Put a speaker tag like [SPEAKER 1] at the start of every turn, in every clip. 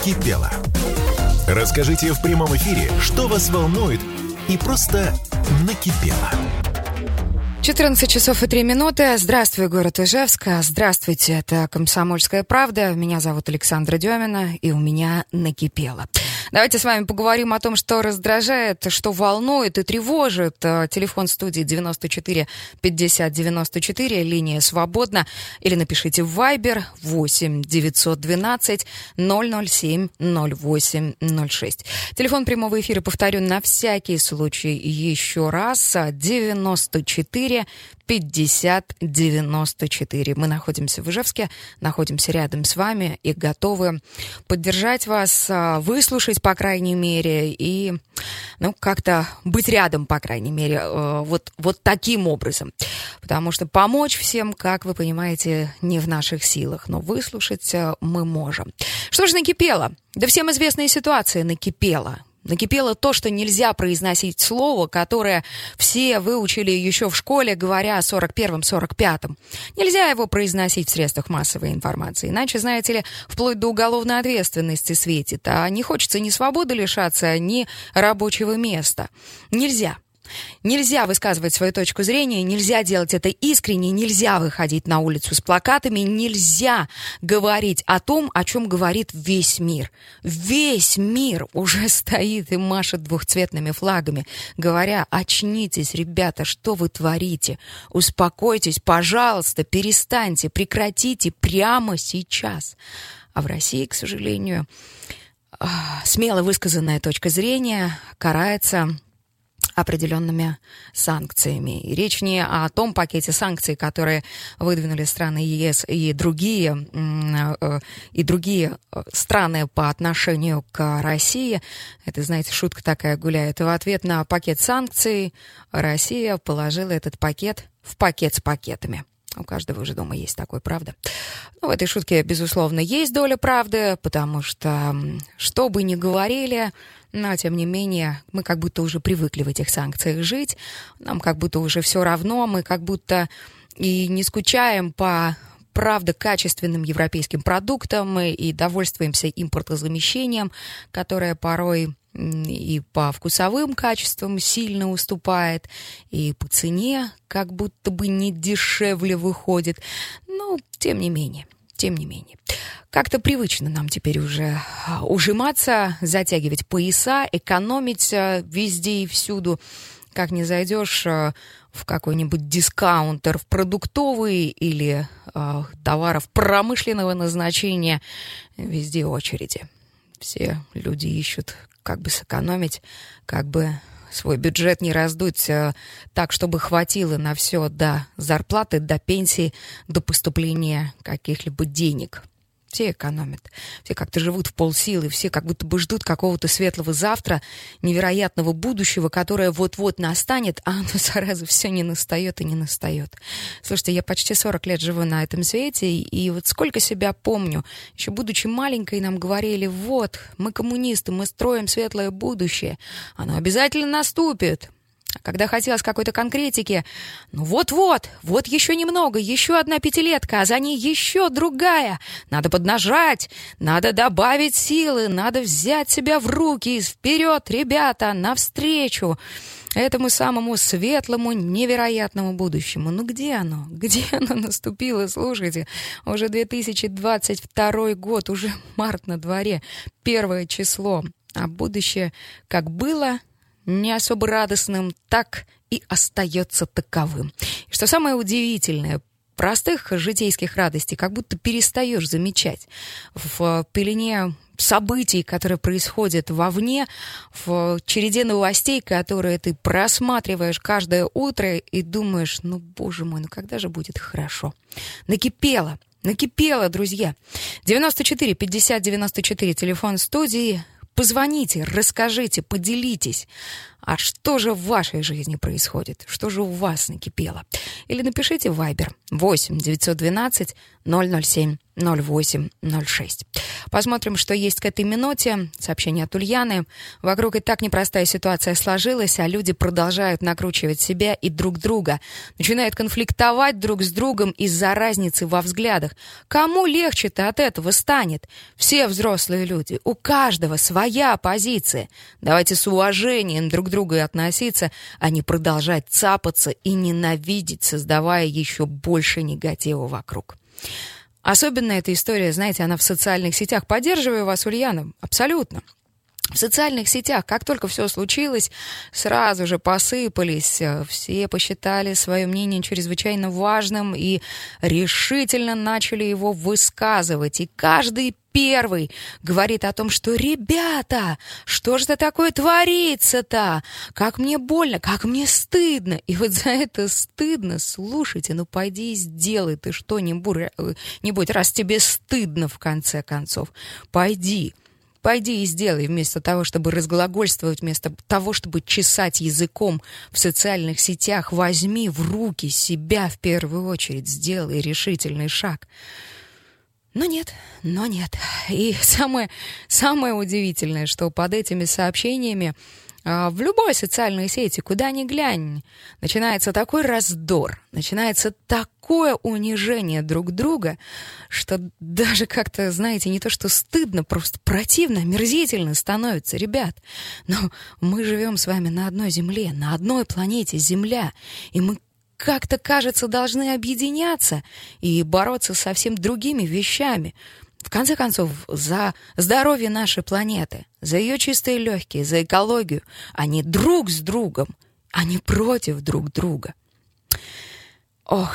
[SPEAKER 1] накипело. Расскажите в прямом эфире, что вас волнует и просто накипело.
[SPEAKER 2] 14 часов и 3 минуты. Здравствуй, город Ижевск. Здравствуйте, это «Комсомольская правда». Меня зовут Александра Демина, и у меня накипело. Давайте с вами поговорим о том, что раздражает, что волнует и тревожит. Э, телефон студии 94 50 94, линия свободна. Или напишите в Viber 8 912 007 08 06. Телефон прямого эфира, повторю, на всякий случай еще раз. 94 50 94. Мы находимся в Ижевске, находимся рядом с вами и готовы поддержать вас, а, выслушать, по крайней мере, и ну, как-то быть рядом, по крайней мере, э, вот, вот таким образом. Потому что помочь всем, как вы понимаете, не в наших силах, но выслушать э, мы можем. Что же накипело? Да всем известная ситуация накипела накипело то, что нельзя произносить слово, которое все выучили еще в школе, говоря о 41-м, 45-м. Нельзя его произносить в средствах массовой информации, иначе, знаете ли, вплоть до уголовной ответственности светит, а не хочется ни свободы лишаться, ни рабочего места. Нельзя. Нельзя высказывать свою точку зрения, нельзя делать это искренне, нельзя выходить на улицу с плакатами, нельзя говорить о том, о чем говорит весь мир. Весь мир уже стоит и машет двухцветными флагами, говоря, очнитесь, ребята, что вы творите? Успокойтесь, пожалуйста, перестаньте, прекратите прямо сейчас. А в России, к сожалению, а, смело высказанная точка зрения карается определенными санкциями. И речь не о том пакете санкций, которые выдвинули страны ЕС и другие, э, и другие э, страны по отношению к России. Это, знаете, шутка такая гуляет. В ответ на пакет санкций Россия положила этот пакет в пакет с пакетами. У каждого уже дома есть такой, правда? Ну, в этой шутке, безусловно, есть доля правды, потому что, что бы ни говорили, но, тем не менее, мы как будто уже привыкли в этих санкциях жить, нам как будто уже все равно, мы как будто и не скучаем по правда качественным европейским продуктам. И довольствуемся импортозамещением, которое порой и по вкусовым качествам сильно уступает, и по цене как будто бы не дешевле выходит. Но, тем не менее, тем не менее. Как-то привычно нам теперь уже а, ужиматься, затягивать пояса, экономить а, везде и всюду. Как не зайдешь а, в какой-нибудь дискаунтер, в продуктовый или э, товаров промышленного назначения, везде очереди. Все люди ищут, как бы сэкономить, как бы свой бюджет не раздуть э, так, чтобы хватило на все до зарплаты, до пенсии, до поступления каких-либо денег. Все экономят. Все как-то живут в полсилы, все как будто бы ждут какого-то светлого завтра, невероятного будущего, которое вот-вот настанет, а оно, зараза, все не настает и не настает. Слушайте, я почти 40 лет живу на этом свете, и вот сколько себя помню, еще будучи маленькой, нам говорили, вот, мы коммунисты, мы строим светлое будущее, оно обязательно наступит, когда хотелось какой-то конкретики, ну вот-вот, вот еще немного, еще одна пятилетка, а за ней еще другая. Надо поднажать, надо добавить силы, надо взять себя в руки. Вперед, ребята, навстречу этому самому светлому, невероятному будущему. Ну где оно? Где оно наступило? Слушайте, уже 2022 год, уже март на дворе, первое число. А будущее как было, не особо радостным, так и остается таковым. И что самое удивительное, простых житейских радостей как будто перестаешь замечать. В пелене событий, которые происходят вовне, в череде новостей, которые ты просматриваешь каждое утро и думаешь, ну, боже мой, ну когда же будет хорошо? Накипело, накипело, друзья. 94 50 94, телефон студии. Позвоните, расскажите, поделитесь. А что же в вашей жизни происходит? Что же у вас накипело? Или напишите в Viber 8 912 007 0806. Посмотрим, что есть к этой минуте. Сообщение от Ульяны. Вокруг и так непростая ситуация сложилась, а люди продолжают накручивать себя и друг друга. Начинают конфликтовать друг с другом из-за разницы во взглядах. Кому легче-то от этого станет? Все взрослые люди. У каждого своя позиция. Давайте с уважением друг к другу относиться, а не продолжать цапаться и ненавидеть, создавая еще больше негатива вокруг. Особенно эта история, знаете, она в социальных сетях. Поддерживаю вас, Ульяна, абсолютно. В социальных сетях, как только все случилось, сразу же посыпались. Э, все посчитали свое мнение чрезвычайно важным и решительно начали его высказывать. И каждый первый говорит о том, что «Ребята, что же это такое творится-то? Как мне больно, как мне стыдно!» И вот за это стыдно, слушайте, ну пойди и сделай ты что-нибудь, э, раз тебе стыдно в конце концов. Пойди, Пойди и сделай вместо того, чтобы разглагольствовать, вместо того, чтобы чесать языком в социальных сетях. Возьми в руки себя в первую очередь, сделай решительный шаг. Но нет, но нет. И самое, самое удивительное, что под этими сообщениями в любой социальной сети, куда ни глянь, начинается такой раздор, начинается такое унижение друг друга, что даже как-то, знаете, не то что стыдно, просто противно, мерзительно становится, ребят. Но мы живем с вами на одной земле, на одной планете Земля, и мы как-то, кажется, должны объединяться и бороться со совсем другими вещами — в конце концов, за здоровье нашей планеты, за ее чистые легкие, за экологию, не друг с другом, не против друг друга. Ох,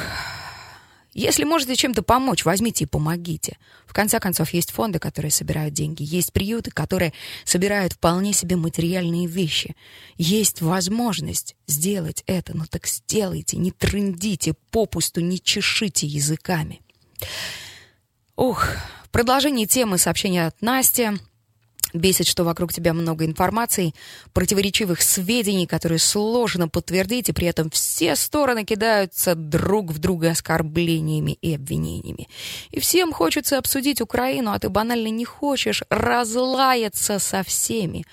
[SPEAKER 2] если можете чем-то помочь, возьмите и помогите. В конце концов, есть фонды, которые собирают деньги, есть приюты, которые собирают вполне себе материальные вещи. Есть возможность сделать это, ну так сделайте, не трындите попусту, не чешите языками. Ух, Продолжение темы сообщения от Насти. Бесит, что вокруг тебя много информации, противоречивых сведений, которые сложно подтвердить, и при этом все стороны кидаются друг в друга оскорблениями и обвинениями. И всем хочется обсудить Украину, а ты банально не хочешь разлаяться со всеми.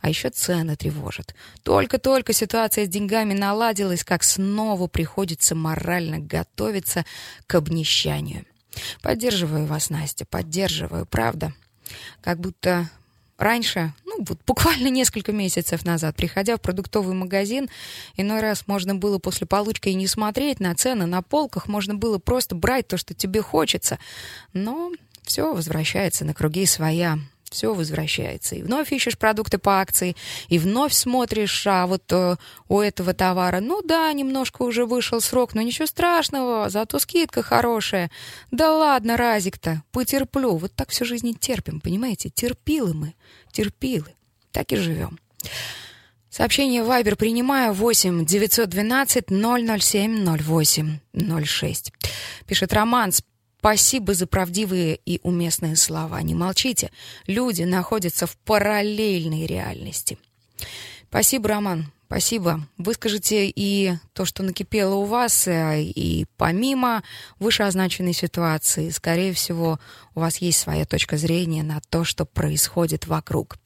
[SPEAKER 2] А еще цены тревожат. Только-только ситуация с деньгами наладилась, как снова приходится морально готовиться к обнищанию. Поддерживаю вас, Настя, поддерживаю, правда. Как будто раньше, ну, вот буквально несколько месяцев назад, приходя в продуктовый магазин, иной раз можно было после получки и не смотреть на цены на полках, можно было просто брать то, что тебе хочется. Но все возвращается на круги своя все возвращается. И вновь ищешь продукты по акции, и вновь смотришь, а вот э, у этого товара, ну да, немножко уже вышел срок, но ничего страшного, зато скидка хорошая. Да ладно, разик-то, потерплю. Вот так всю жизнь терпим, понимаете? Терпилы мы, терпилы. Так и живем. Сообщение Вайбер принимаю 8 912 007 08 06. Пишет Роман, Спасибо за правдивые и уместные слова. Не молчите. Люди находятся в параллельной реальности. Спасибо, Роман. Спасибо. Выскажите и то, что накипело у вас, э, и помимо вышеозначенной ситуации, скорее всего, у вас есть своя точка зрения на то, что происходит вокруг.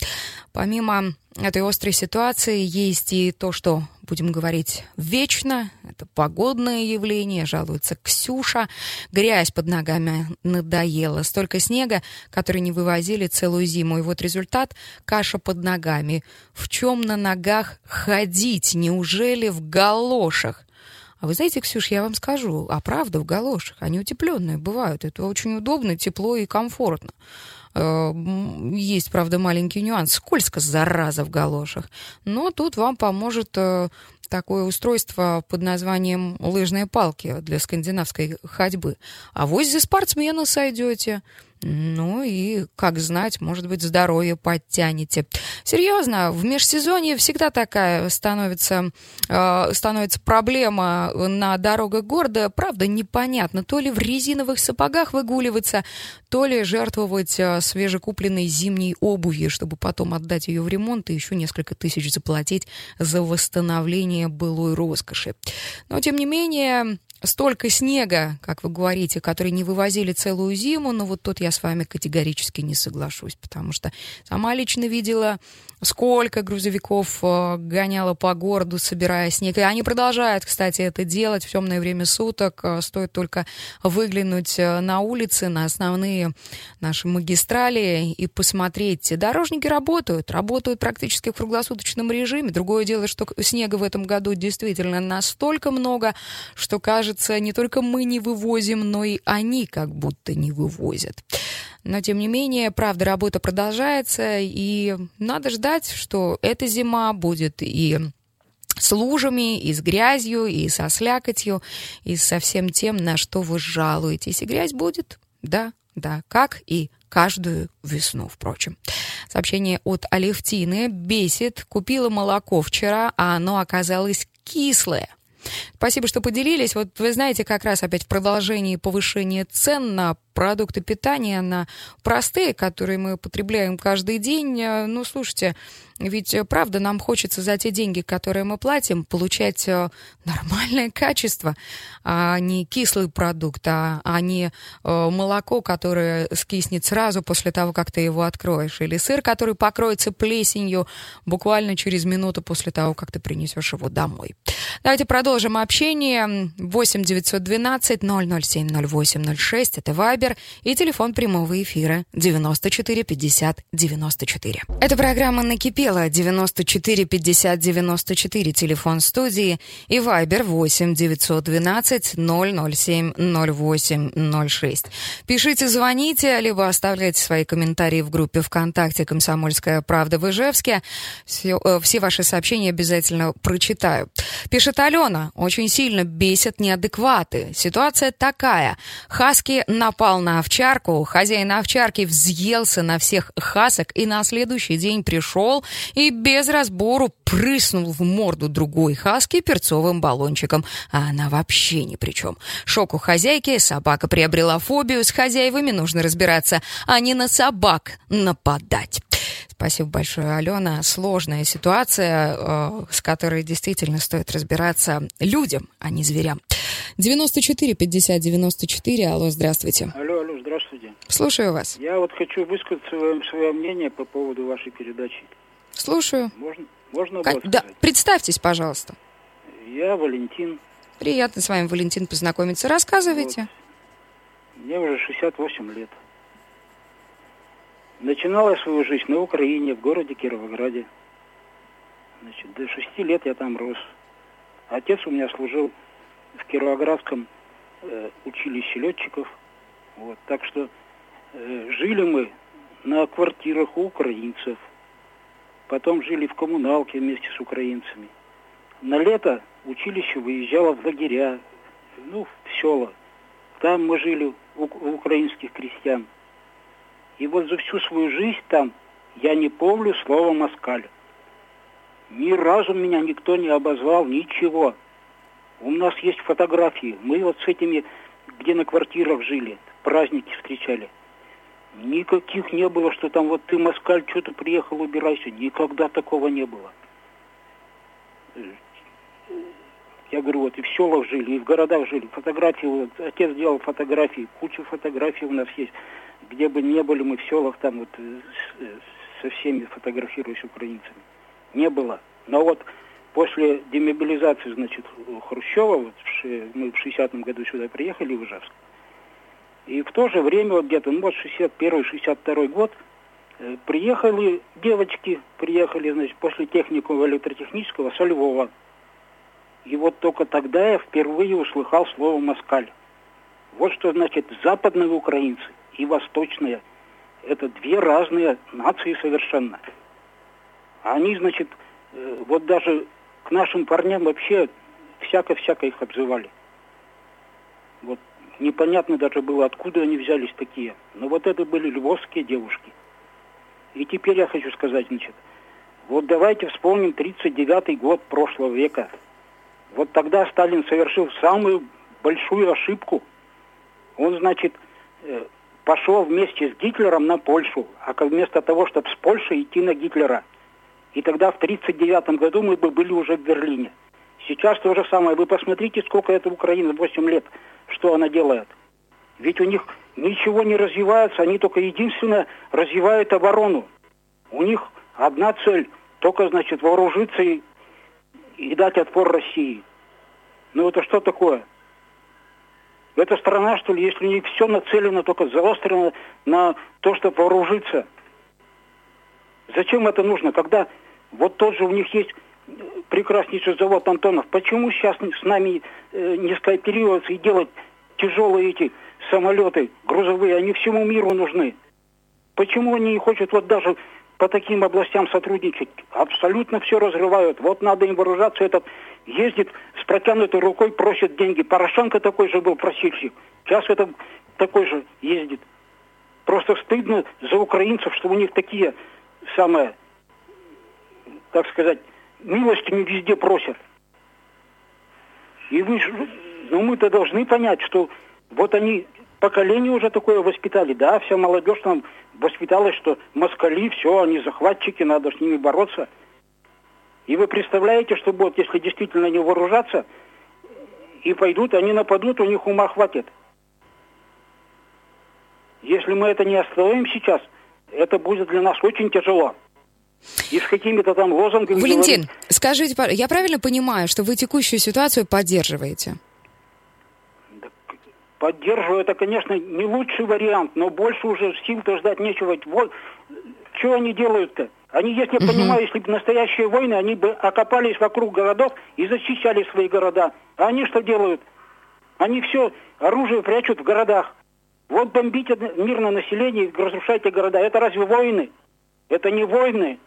[SPEAKER 2] Помимо этой острой ситуации есть и то, что будем говорить вечно. Это погодное явление, жалуется Ксюша. Грязь под ногами надоела. Столько снега, который не вывозили целую зиму. И вот результат — каша под ногами. В чем на ногах ходить? Неужели в галошах? А вы знаете, Ксюш, я вам скажу, а правда в галошах, они утепленные бывают. Это очень удобно, тепло и комфортно. Э, есть, правда, маленький нюанс. Скользко, зараза, в галошах. Но тут вам поможет э, такое устройство под названием лыжные палки для скандинавской ходьбы. А вот за спортсмена сойдете. Ну и, как знать, может быть, здоровье подтянете. Серьезно, в межсезонье всегда такая становится, э, становится проблема на дорогах города. Правда, непонятно, то ли в резиновых сапогах выгуливаться, то ли жертвовать э, свежекупленной зимней обувью, чтобы потом отдать ее в ремонт и еще несколько тысяч заплатить за восстановление былой роскоши. Но, тем не менее, столько снега, как вы говорите, который не вывозили целую зиму, но вот тут я с вами категорически не соглашусь, потому что сама лично видела, сколько грузовиков э, гоняло по городу, собирая снег. И они продолжают, кстати, это делать в темное время суток. Э, стоит только выглянуть э, на улицы, на основные наши магистрали и посмотреть. Дорожники работают, работают практически в круглосуточном режиме. Другое дело, что снега в этом году действительно настолько много, что кажется, кажется, не только мы не вывозим, но и они как будто не вывозят. Но, тем не менее, правда, работа продолжается, и надо ждать, что эта зима будет и с лужами, и с грязью, и со слякотью, и со всем тем, на что вы жалуетесь. И грязь будет, да, да, как и каждую весну, впрочем. Сообщение от Алевтины. Бесит. Купила молоко вчера, а оно оказалось кислое. Спасибо, что поделились. Вот вы знаете, как раз опять в продолжении повышения цен на продукты питания, на простые, которые мы потребляем каждый день. Э, ну, слушайте, ведь, э, правда, нам хочется за те деньги, которые мы платим, получать э, нормальное качество, а не кислый продукт, а, а не молоко, которое скиснет сразу после того, как ты его откроешь, или сыр, который покроется плесенью буквально через минуту после того, как ты принесешь его домой. Давайте продолжим общение. 8 912 007 08 06. Это Вайбер и телефон прямого эфира 94 50 94. Эта программа накипела Тело 94 50 94, телефон студии и Вайбер 8 912 007 08 06. Пишите, звоните, либо оставляйте свои комментарии в группе ВКонтакте «Комсомольская правда» в Ижевске. Все, э, все ваши сообщения обязательно прочитаю. Пишет Алена, очень сильно бесят неадекваты. Ситуация такая. Хаски напал на овчарку, хозяин овчарки взъелся на всех хасок и на следующий день пришел и без разбору прыснул в морду другой хаски перцовым баллончиком, а она вообще ни при чем. Шок у хозяйки, собака приобрела фобию, с хозяевами нужно разбираться, а не на собак нападать. Спасибо большое, Алена. Сложная ситуация, э, с которой действительно стоит разбираться людям, а не зверям. 94 50 94. Алло, здравствуйте.
[SPEAKER 3] Алло, алло, здравствуйте.
[SPEAKER 2] Слушаю вас.
[SPEAKER 3] Я вот хочу высказать свое, свое мнение по поводу вашей передачи.
[SPEAKER 2] Слушаю.
[SPEAKER 3] Можно, можно
[SPEAKER 2] как, Да, представьтесь, пожалуйста.
[SPEAKER 3] Я Валентин.
[SPEAKER 2] Приятно с вами, Валентин, познакомиться. Рассказывайте.
[SPEAKER 3] Вот. Мне уже 68 лет. Начинала свою жизнь на Украине, в городе Кировограде. Значит, до шести лет я там рос. Отец у меня служил в Кировоградском э, училище летчиков. Вот, так что э, жили мы на квартирах у украинцев. Потом жили в коммуналке вместе с украинцами. На лето училище выезжало в лагеря, ну, в села. Там мы жили у, у украинских крестьян. И вот за всю свою жизнь там я не помню слова «москаль». Ни разу меня никто не обозвал, ничего. У нас есть фотографии. Мы вот с этими, где на квартирах жили, праздники встречали – Никаких не было, что там вот ты, москаль, что-то приехал, убирайся. Никогда такого не было. Я говорю, вот и в селах жили, и в городах жили. Фотографии, вот, отец делал фотографии, куча фотографий у нас есть. Где бы не были мы в селах, там вот э, э, со всеми фотографируюсь украинцами. Не было. Но вот после демобилизации, значит, Хрущева, вот мы в 60-м году сюда приехали в Ижевск, и в то же время, вот где-то, ну, вот 61-62 год, э, приехали девочки, приехали, значит, после техникума электротехнического со Львова. И вот только тогда я впервые услыхал слово «москаль». Вот что значит западные украинцы и восточные. Это две разные нации совершенно. Они, значит, э, вот даже к нашим парням вообще всяко-всяко их обзывали. Вот непонятно даже было, откуда они взялись такие. Но вот это были львовские девушки. И теперь я хочу сказать, значит, вот давайте вспомним 39-й год прошлого века. Вот тогда Сталин совершил самую большую ошибку. Он, значит, э, пошел вместе с Гитлером на Польшу, а вместо того, чтобы с Польши идти на Гитлера. И тогда в 1939 году мы бы были уже в Берлине. Сейчас то же самое. Вы посмотрите, сколько это Украина, 8 лет, что она делает. Ведь у них ничего не развивается, они только единственное развивают оборону. У них одна цель, только, значит, вооружиться и, и дать отпор России. Ну это что такое? Это страна, что ли, если у все нацелено, только заострено на то, чтобы вооружиться. Зачем это нужно, когда вот тот же у них есть прекраснейший завод Антонов. Почему сейчас с нами э, не скооперироваться и делать тяжелые эти самолеты грузовые? Они всему миру нужны. Почему они не хотят вот даже по таким областям сотрудничать? Абсолютно все разрывают. Вот надо им вооружаться. Этот ездит с протянутой рукой, просит деньги. Порошенко такой же был просильщик. Сейчас это такой же ездит. Просто стыдно за украинцев, что у них такие самые, так сказать, милостями везде просят. И вы, ну мы-то должны понять, что вот они поколение уже такое воспитали, да, вся молодежь там воспиталась, что москали, все, они захватчики, надо с ними бороться. И вы представляете, что будет, если действительно не вооружаться, и пойдут, они нападут, у них ума хватит. Если мы это не остановим сейчас, это будет для нас очень тяжело и с какими-то там лозунгами...
[SPEAKER 2] Валентин, говорить. скажите, я правильно понимаю, что вы текущую ситуацию поддерживаете?
[SPEAKER 3] Поддерживаю, это, конечно, не лучший вариант, но больше уже сил-то ждать нечего. Вот, что они делают-то? Они, если я понимаю, если бы настоящие войны, они бы окопались вокруг городов и защищали свои города. А они что делают? Они все оружие прячут в городах. Вот бомбите мирное население, разрушайте города. Это разве войны? Это не войны.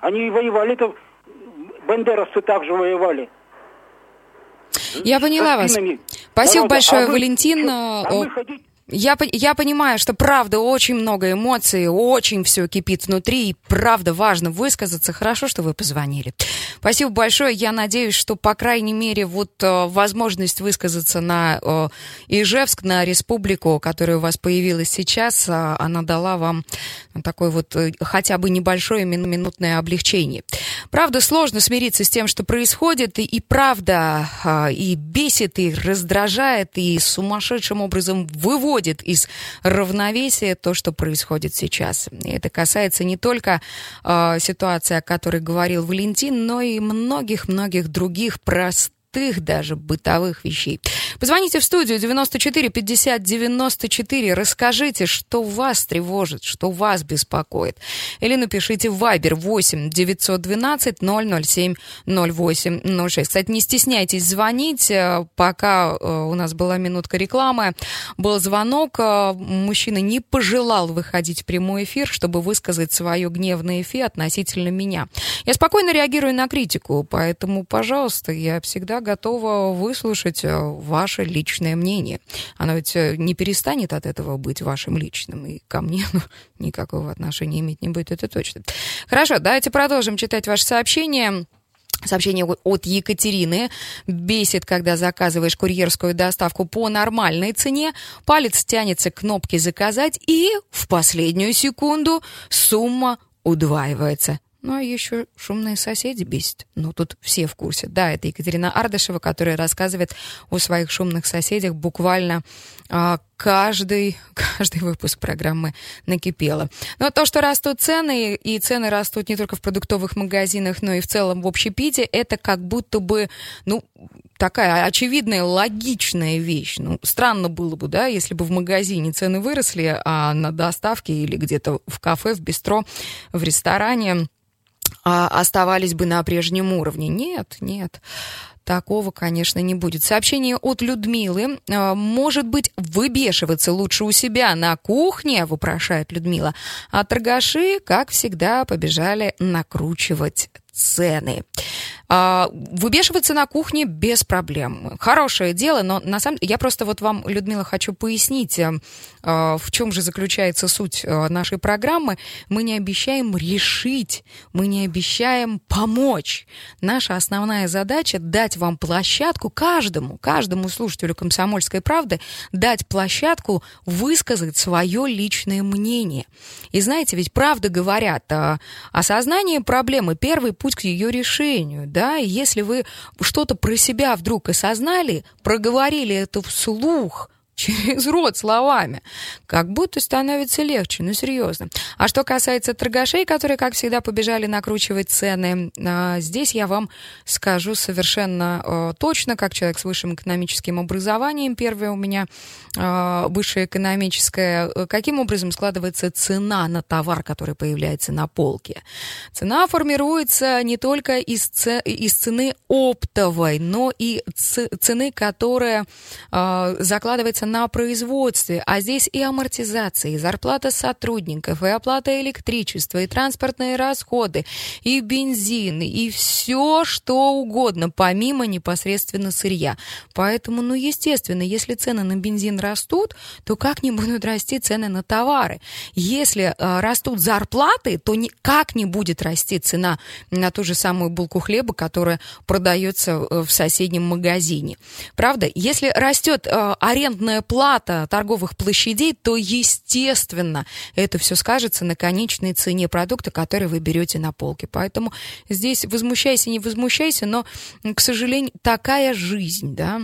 [SPEAKER 3] Они воевали-то, бандеровцы также воевали.
[SPEAKER 2] Я поняла вас. Спасибо народа. большое, а Валентин. Вы, а вы хотите, я, я понимаю, что правда очень много эмоций, очень все кипит внутри, и правда важно высказаться. Хорошо, что вы позвонили. Спасибо большое. Я надеюсь, что, по крайней мере, вот э, возможность высказаться на э, Ижевск, на республику, которая у вас появилась сейчас, э, она дала вам такое вот э, хотя бы небольшое минутное облегчение. Правда, сложно смириться с тем, что происходит, и, и правда э, и бесит, и раздражает, и сумасшедшим образом выводит выводит из равновесия то, что происходит сейчас. И это касается не только э, ситуации, о которой говорил Валентин, но и многих-многих других простых простых даже бытовых вещей. Позвоните в студию 94 50 94, расскажите, что вас тревожит, что вас беспокоит. Или напишите в Viber 8 912 007 08 06. Кстати, не стесняйтесь звонить, э, пока э, у нас была минутка рекламы, был звонок, э, мужчина не пожелал выходить в прямой эфир, чтобы высказать свое гневное эфи относительно меня. Я спокойно реагирую на критику, поэтому, пожалуйста, я всегда готова выслушать э, ваше личное мнение. Оно ведь э, не перестанет от этого быть вашим личным. И ко мне ну, никакого отношения иметь не будет, это точно. Хорошо, давайте продолжим читать ваши сообщения. Сообщение от Екатерины. Бесит, когда заказываешь курьерскую доставку по нормальной цене, палец тянется к кнопке «Заказать» и в последнюю секунду сумма удваивается. Ну, а еще шумные соседи бесит. Ну, тут все в курсе. Да, это Екатерина Ардышева, которая рассказывает о своих шумных соседях буквально а, каждый, каждый выпуск программы накипело. Но то, что растут цены, и цены растут не только в продуктовых магазинах, но и в целом в общепите, это как будто бы, ну, такая очевидная, логичная вещь. Ну, странно было бы, да, если бы в магазине цены выросли, а на доставке или где-то в кафе, в бистро, в ресторане оставались бы на прежнем уровне. Нет, нет. Такого, конечно, не будет. Сообщение от Людмилы. А, может быть, выбешиваться лучше у себя на кухне, вопрошает Людмила. А торгаши, как всегда, побежали накручивать цены. А, выбешиваться на кухне без проблем. Хорошее дело, но на самом деле я просто вот вам, Людмила, хочу пояснить, э, а, в чем же заключается суть э, нашей программы. Мы не обещаем решить, мы не обещаем помочь. Наша основная задача дать вам площадку каждому, каждому слушателю комсомольской правды, дать площадку высказать свое личное мнение. И знаете, ведь правда говорят, э, осознание проблемы первый путь к ее решению, да, и если вы что-то про себя вдруг осознали, проговорили это вслух, через рот словами. Как будто становится легче, ну серьезно. А что касается торгашей, которые, как всегда, побежали накручивать цены, а, здесь я вам скажу совершенно а, точно, как человек с высшим экономическим образованием, первое у меня а, высшее экономическое, каким образом складывается цена на товар, который появляется на полке. Цена формируется не только из, из цены оптовой, но и цены, которая закладывается на производстве, а здесь и амортизация, и зарплата сотрудников, и оплата электричества, и транспортные расходы, и бензин, и все, что угодно, помимо непосредственно сырья. Поэтому, ну, естественно, если цены на бензин растут, то как не будут расти цены на товары? Если э, растут зарплаты, то никак не будет расти цена на ту же самую булку хлеба, которая продается э, в соседнем магазине. Правда? Если растет э, арендная арендная плата торговых площадей, то, естественно, это все скажется на конечной цене продукта, который вы берете на полке. Поэтому здесь возмущайся, не возмущайся, но, к сожалению, такая жизнь, да.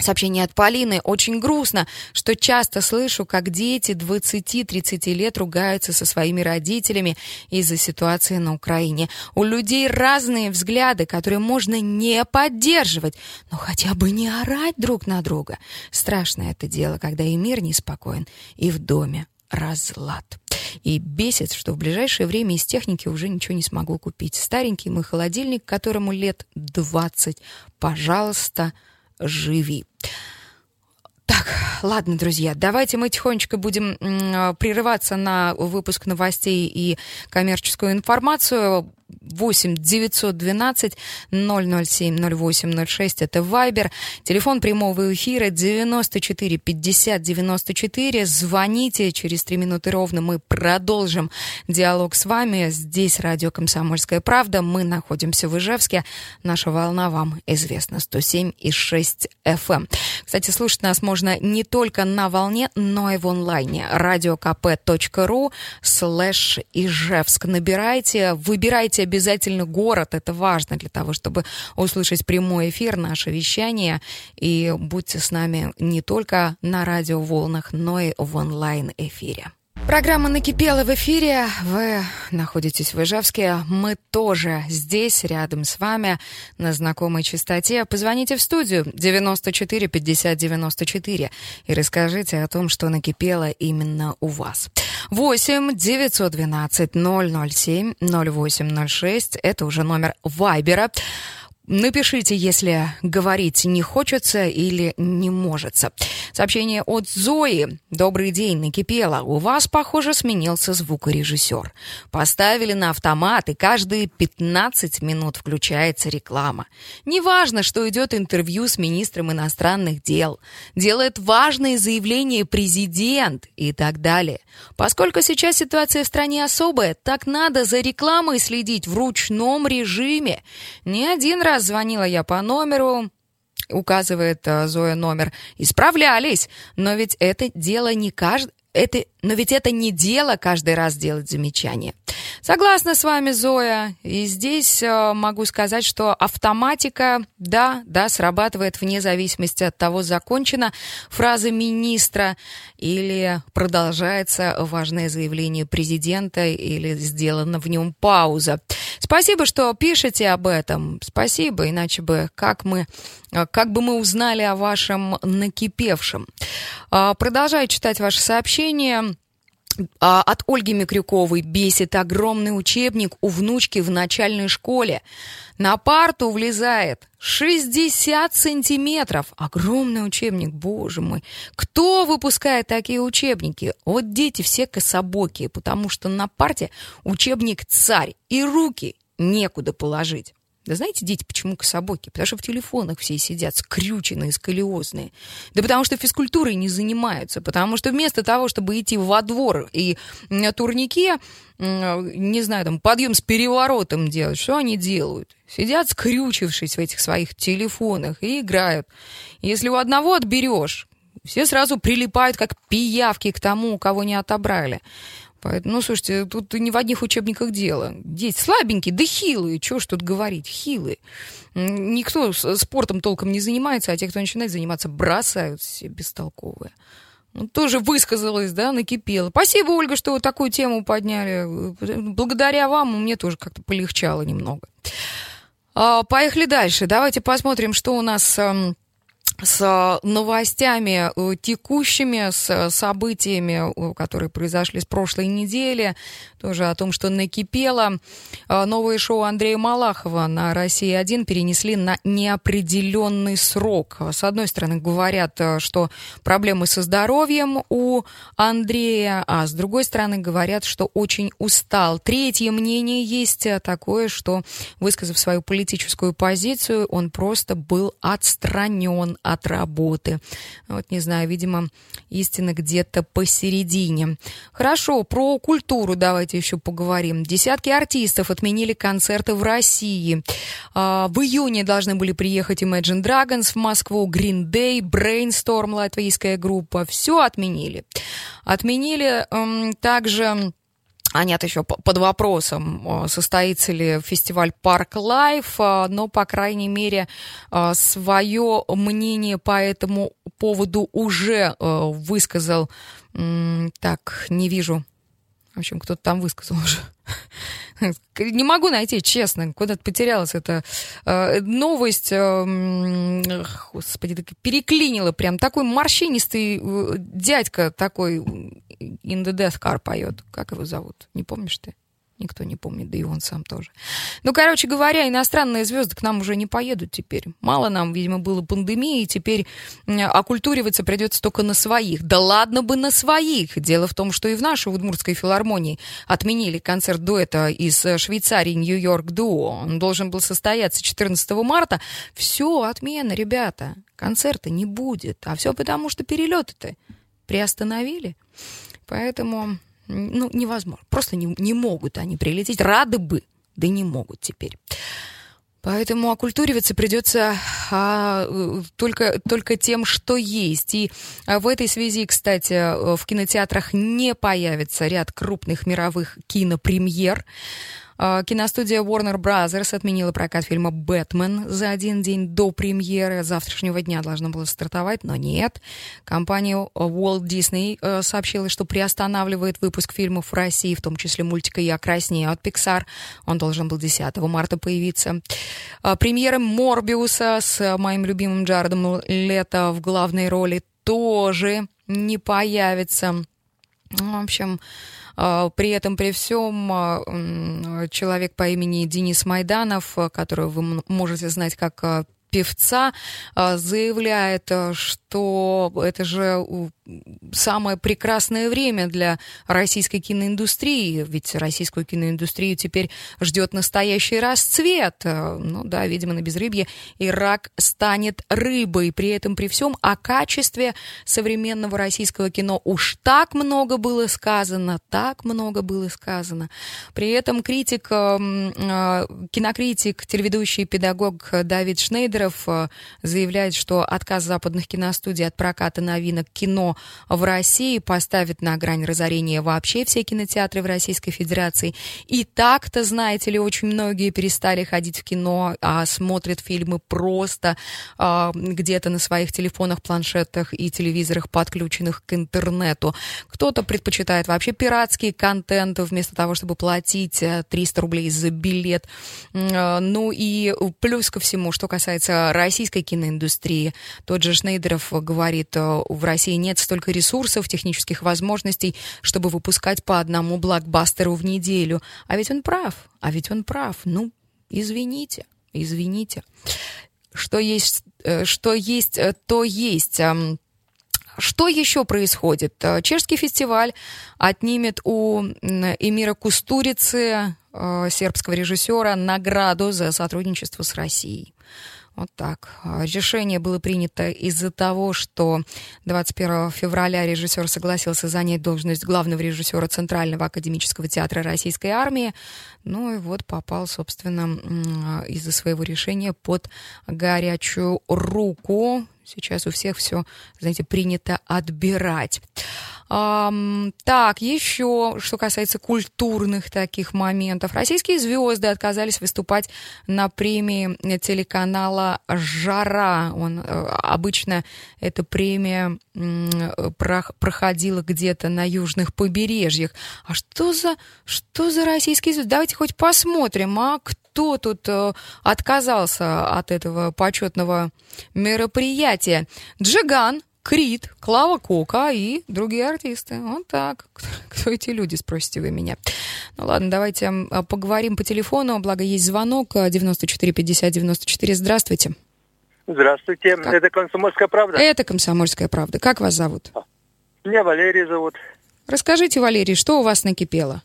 [SPEAKER 2] Сообщение от Полины. Очень грустно, что часто слышу, как дети 20-30 лет ругаются со своими родителями из-за ситуации на Украине. У людей разные взгляды, которые можно не поддерживать, но хотя бы не орать друг на друга. Страшное это дело, когда и мир неспокоен, и в доме разлад. И бесит, что в ближайшее время из техники уже ничего не смогу купить. Старенький мой холодильник, которому лет 20, пожалуйста, живи. Так, ладно, друзья, давайте мы тихонечко будем прерываться на выпуск новостей и коммерческую информацию. 8 912 007 08 06 это Вайбер. Телефон прямого эфира 94 50 94. Звоните, через 3 минуты ровно мы продолжим диалог с вами. Здесь радио «Комсомольская правда». Мы находимся в Ижевске. Наша волна вам известна 107 и 6 FM. Кстати, слушать нас можно не только на волне, но и в онлайне. radiokp.ru слэш Ижевск. Набирайте, выбирайте обязательно город. Это важно для того, чтобы услышать прямой эфир, наше вещание. И будьте с нами не только на радиоволнах, но и в онлайн-эфире. Программа «Накипела» в эфире. Вы находитесь в Ижевске. Мы тоже здесь, рядом с вами, на знакомой частоте. Позвоните в студию 94 50 94 и расскажите о том, что накипело именно у вас. 8 912 007 0806. Это уже номер Вайбера. Напишите, если говорить не хочется или не может. Сообщение от Зои. Добрый день, накипело. У вас, похоже, сменился звукорежиссер. Поставили на автомат, и каждые 15 минут включается реклама. Неважно, что идет интервью с министром иностранных дел. Делает важные заявления президент и так далее. Поскольку сейчас ситуация в стране особая, так надо за рекламой следить в ручном режиме. Не один раз звонила я по номеру, указывает э, Зоя номер, исправлялись, но ведь это дело не каждый, это, но ведь это не дело каждый раз делать замечания. Согласна с вами, Зоя. И здесь э, могу сказать, что автоматика, да, да, срабатывает вне зависимости от того, закончена фраза министра или продолжается важное заявление президента или сделана в нем пауза. Спасибо, что пишете об этом. Спасибо, иначе бы как мы, э, как бы мы узнали о вашем накипевшем. Э, продолжаю читать ваши сообщения. А, от Ольги Микрюковой бесит огромный учебник у внучки в начальной школе. На парту влезает 60 сантиметров. Огромный учебник, боже мой. Кто выпускает такие учебники? Вот дети все кособокие, потому что на парте учебник царь, и руки некуда положить. Да знаете, дети, почему кособоки? Потому что в телефонах все сидят, скрюченные, сколиозные. Да потому что физкультурой не занимаются. Потому что вместо того, чтобы идти во двор и на турнике, не знаю, там, подъем с переворотом делать, что они делают? Сидят, скрючившись в этих своих телефонах и играют. Если у одного отберешь, все сразу прилипают, как пиявки к тому, у кого не отобрали. Поэтому, ну, слушайте, тут не в одних учебниках дело. Дети слабенькие, да хилые, чего ж тут говорить, хилые. Никто спортом толком не занимается, а те, кто начинает заниматься, бросают все бестолковые. Ну, тоже высказалась, да, накипела. Спасибо, Ольга, что вы такую тему подняли. Благодаря вам мне тоже как-то полегчало немного. А, поехали дальше. Давайте посмотрим, что у нас с э, новостями э, текущими, с э, событиями, которые произошли с прошлой недели, тоже о том, что накипело. Новое шоу Андрея Малахова на «России-1» перенесли на неопределенный срок. С одной стороны, говорят, что проблемы со здоровьем у Андрея, а с другой стороны, говорят, что очень устал. Третье мнение есть такое, что, высказав свою политическую позицию, он просто был отстранен от работы. Вот, не знаю, видимо, истина где-то посередине. Хорошо, про культуру давайте еще поговорим. Десятки артистов отменили концерты в России. А, в июне должны были приехать Imagine Dragons в Москву, Green Day, Brainstorm, латвийская группа. Все отменили. Отменили эм, также а нет, еще под вопросом, состоится ли фестиваль Park Live, а, но, по крайней мере, а, свое мнение по этому поводу уже высказал, так, не вижу, в общем, кто-то там высказал уже. Не могу найти, честно, куда-то потерялась эта э, новость. Э, господи, переклинила прям. Такой морщинистый э, дядька такой Death Car поет. Как его зовут? Не помнишь ты? Никто не помнит, да и он сам тоже. Ну, короче говоря, иностранные звезды к нам уже не поедут теперь. Мало нам, видимо, было пандемии, и теперь окультуриваться придется только на своих. Да ладно бы на своих. Дело в том, что и в нашей Удмуртской филармонии отменили концерт дуэта из Швейцарии Нью-Йорк Дуо. Он должен был состояться 14 марта. Все, отмена, ребята. Концерта не будет. А все потому, что перелеты-то приостановили. Поэтому ну, невозможно. Просто не, не могут они прилететь. Рады бы, да не могут теперь. Поэтому окультуриваться придется а, только, только тем, что есть. И а, в этой связи, кстати, в кинотеатрах не появится ряд крупных мировых кинопремьер. А, киностудия Warner Bros. отменила прокат фильма «Бэтмен» за один день до премьеры. Завтрашнего дня должно было стартовать, но нет. Компания Walt Disney э, сообщила, что приостанавливает выпуск фильмов в России, в том числе мультика «Я краснею» от Pixar. Он должен был 10 марта появиться. А, премьера «Морбиуса» с моим любимым Джаредом Лето в главной роли тоже не появится. В общем, при этом, при всем, а, человек по имени Денис Майданов, которого вы можете знать как а, певца, заявляет, что это же самое прекрасное время для российской киноиндустрии, ведь российскую киноиндустрию теперь ждет настоящий расцвет. Ну да, видимо, на безрыбье Ирак станет рыбой. При этом, при всем, о качестве современного российского кино уж так много было сказано, так много было сказано. При этом критик, эм, э, кинокритик, телеведущий педагог Давид Шнейдеров э, заявляет, что отказ западных киностудий от проката новинок кино в России поставит на грань разорения вообще все кинотеатры в Российской Федерации. И так-то, знаете ли, очень многие перестали ходить в кино, а смотрят фильмы просто а, где-то на своих телефонах, планшетах и телевизорах, подключенных к интернету. Кто-то предпочитает вообще пиратский контент вместо того, чтобы платить 300 э, рублей за билет. Э, ну и плюс ко всему, что касается российской киноиндустрии, тот же Шнейдеров говорит, э, в России нет столько ресурсов, технических возможностей, чтобы выпускать по одному блокбастеру в неделю. А ведь он прав, а ведь он прав. Ну, извините, извините. Что есть, э, что есть, э, то есть. Что еще происходит? Э, чешский фестиваль отнимет у Эмира Кустурицы, сербского режиссера, награду за сотрудничество с Россией. Вот так. А, решение было принято из-за того, что 21 февраля режиссер согласился занять должность главного режиссера Центрального академического театра Российской армии. Ну и вот попал, собственно, из-за своего решения под горячую руку. Сейчас у всех все, знаете, принято отбирать. Так, еще, что касается культурных таких моментов. Российские звезды отказались выступать на премии телеканала «Жара». Он, э, обычно эта премия проходила где-то на южных побережьях. А что за, что за российские звезды? Давайте хоть посмотрим, а кто тут э, отказался от этого почетного мероприятия? Джиган, Крит, Клава Кока и другие артисты. Вот так. Кто эти люди, спросите вы меня. Ну ладно, давайте поговорим по телефону. Благо есть звонок 94 50 94. Здравствуйте.
[SPEAKER 4] Здравствуйте. Как? Это «Комсомольская правда»?
[SPEAKER 2] Это «Комсомольская правда». Как вас зовут?
[SPEAKER 4] Меня Валерий зовут.
[SPEAKER 2] Расскажите, Валерий, что у вас накипело?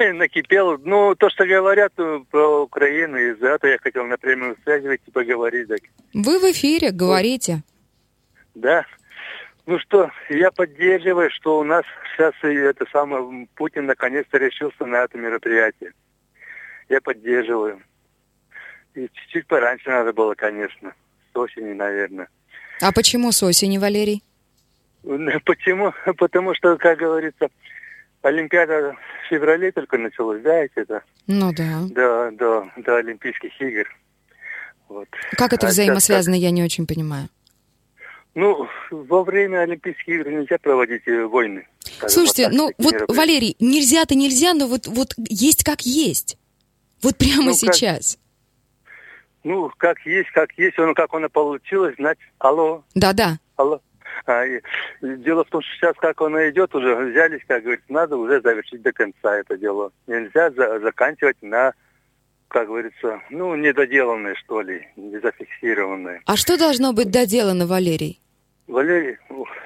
[SPEAKER 4] Накипело. Ну, то, что говорят э, про Украину, из-за этого я хотел на прямую связь выйти поговорить. Так.
[SPEAKER 2] Вы в эфире, говорите.
[SPEAKER 4] Да. Ну что, я поддерживаю, что у нас сейчас это самое, Путин наконец-то решился на это мероприятие. Я поддерживаю. И чуть-чуть пораньше надо было, конечно. С осени, наверное.
[SPEAKER 2] А почему с осени, Валерий?
[SPEAKER 4] Почему? Потому что, как говорится, Олимпиада в феврале только началась, знаете это?
[SPEAKER 2] Ну да.
[SPEAKER 4] Да, да, до Олимпийских игр. Вот.
[SPEAKER 2] Как это а взаимосвязано, сейчас, я не очень понимаю.
[SPEAKER 4] Ну, во время Олимпийских игр нельзя проводить э, войны.
[SPEAKER 2] Слушайте, вот ну вот, Валерий, нельзя-то нельзя, но вот, вот есть как есть. Вот прямо ну, сейчас.
[SPEAKER 4] Как, ну, как есть, как есть, он, как оно получилось, значит, алло.
[SPEAKER 2] Да-да.
[SPEAKER 4] Алло. А, и, дело в том, что сейчас, как оно идет, уже взялись, как говорится, надо уже завершить до конца это дело. Нельзя за, заканчивать на как говорится, ну, недоделанные, что ли, не зафиксированные.
[SPEAKER 2] А что должно быть доделано, Валерий?
[SPEAKER 4] Валерий,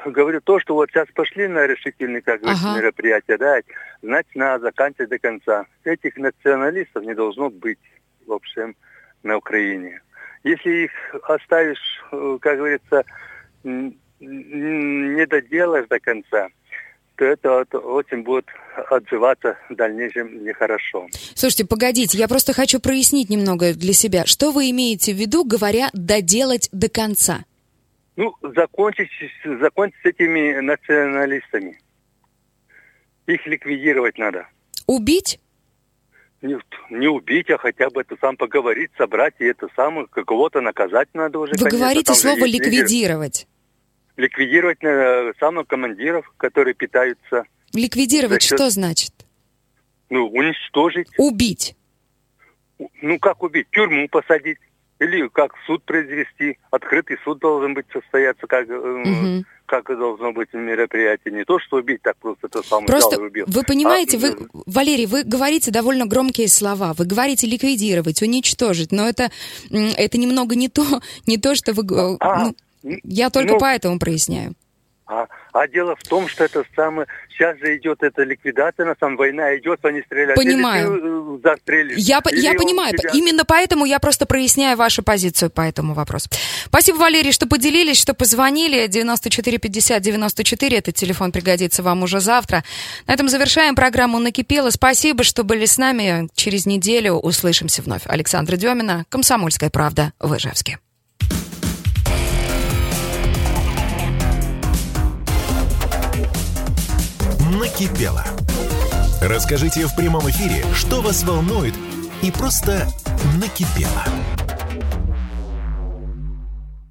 [SPEAKER 4] говорю то, что вот сейчас пошли на решительные, как говорится, ага. мероприятия, да, значит, надо заканчивать до конца. Этих националистов не должно быть, в общем, на Украине. Если их оставишь, э, как говорится, не доделаешь до конца, то это, это очень будет отзываться в дальнейшем нехорошо.
[SPEAKER 2] Слушайте, погодите, я просто хочу прояснить немного для себя. Что вы имеете в виду, говоря «доделать до конца»?
[SPEAKER 4] Ну, закончить, закончить с этими националистами. Их ликвидировать надо.
[SPEAKER 2] Убить?
[SPEAKER 4] Не, не убить, а хотя бы это сам поговорить, собрать, и это самое, кого-то наказать надо уже.
[SPEAKER 2] Вы конечно, говорите слово «ликвидировать»
[SPEAKER 4] ликвидировать э, самых командиров, которые питаются.
[SPEAKER 2] Ликвидировать счет... что значит?
[SPEAKER 4] Ну, уничтожить.
[SPEAKER 2] Убить.
[SPEAKER 4] Ну, как убить? Тюрьму посадить. Или как суд произвести. Открытый суд должен быть состояться, как, угу. как должно быть мероприятие. Не то, что убить так просто, то самое
[SPEAKER 2] Просто убил. Вы понимаете, а, вы, Валерий, вы говорите довольно громкие слова. Вы говорите ликвидировать, уничтожить, но это, это немного не то, не то, что вы... А, ну, я только ну, поэтому проясняю.
[SPEAKER 4] А, а дело в том, что это самое... Сейчас же идет эта ликвидация, на самом война идет, они стреляют.
[SPEAKER 2] Понимаю. Или ты я, я понимаю. Тебя... Именно поэтому я просто проясняю вашу позицию по этому вопросу. Спасибо, Валерий, что поделились, что позвонили. 94 50 94, этот телефон пригодится вам уже завтра. На этом завершаем программу «Накипело». Спасибо, что были с нами. Через неделю услышимся вновь. Александра Демина, «Комсомольская правда» в Ижевске.
[SPEAKER 1] Накипело. Расскажите в прямом эфире, что вас волнует и просто накипело.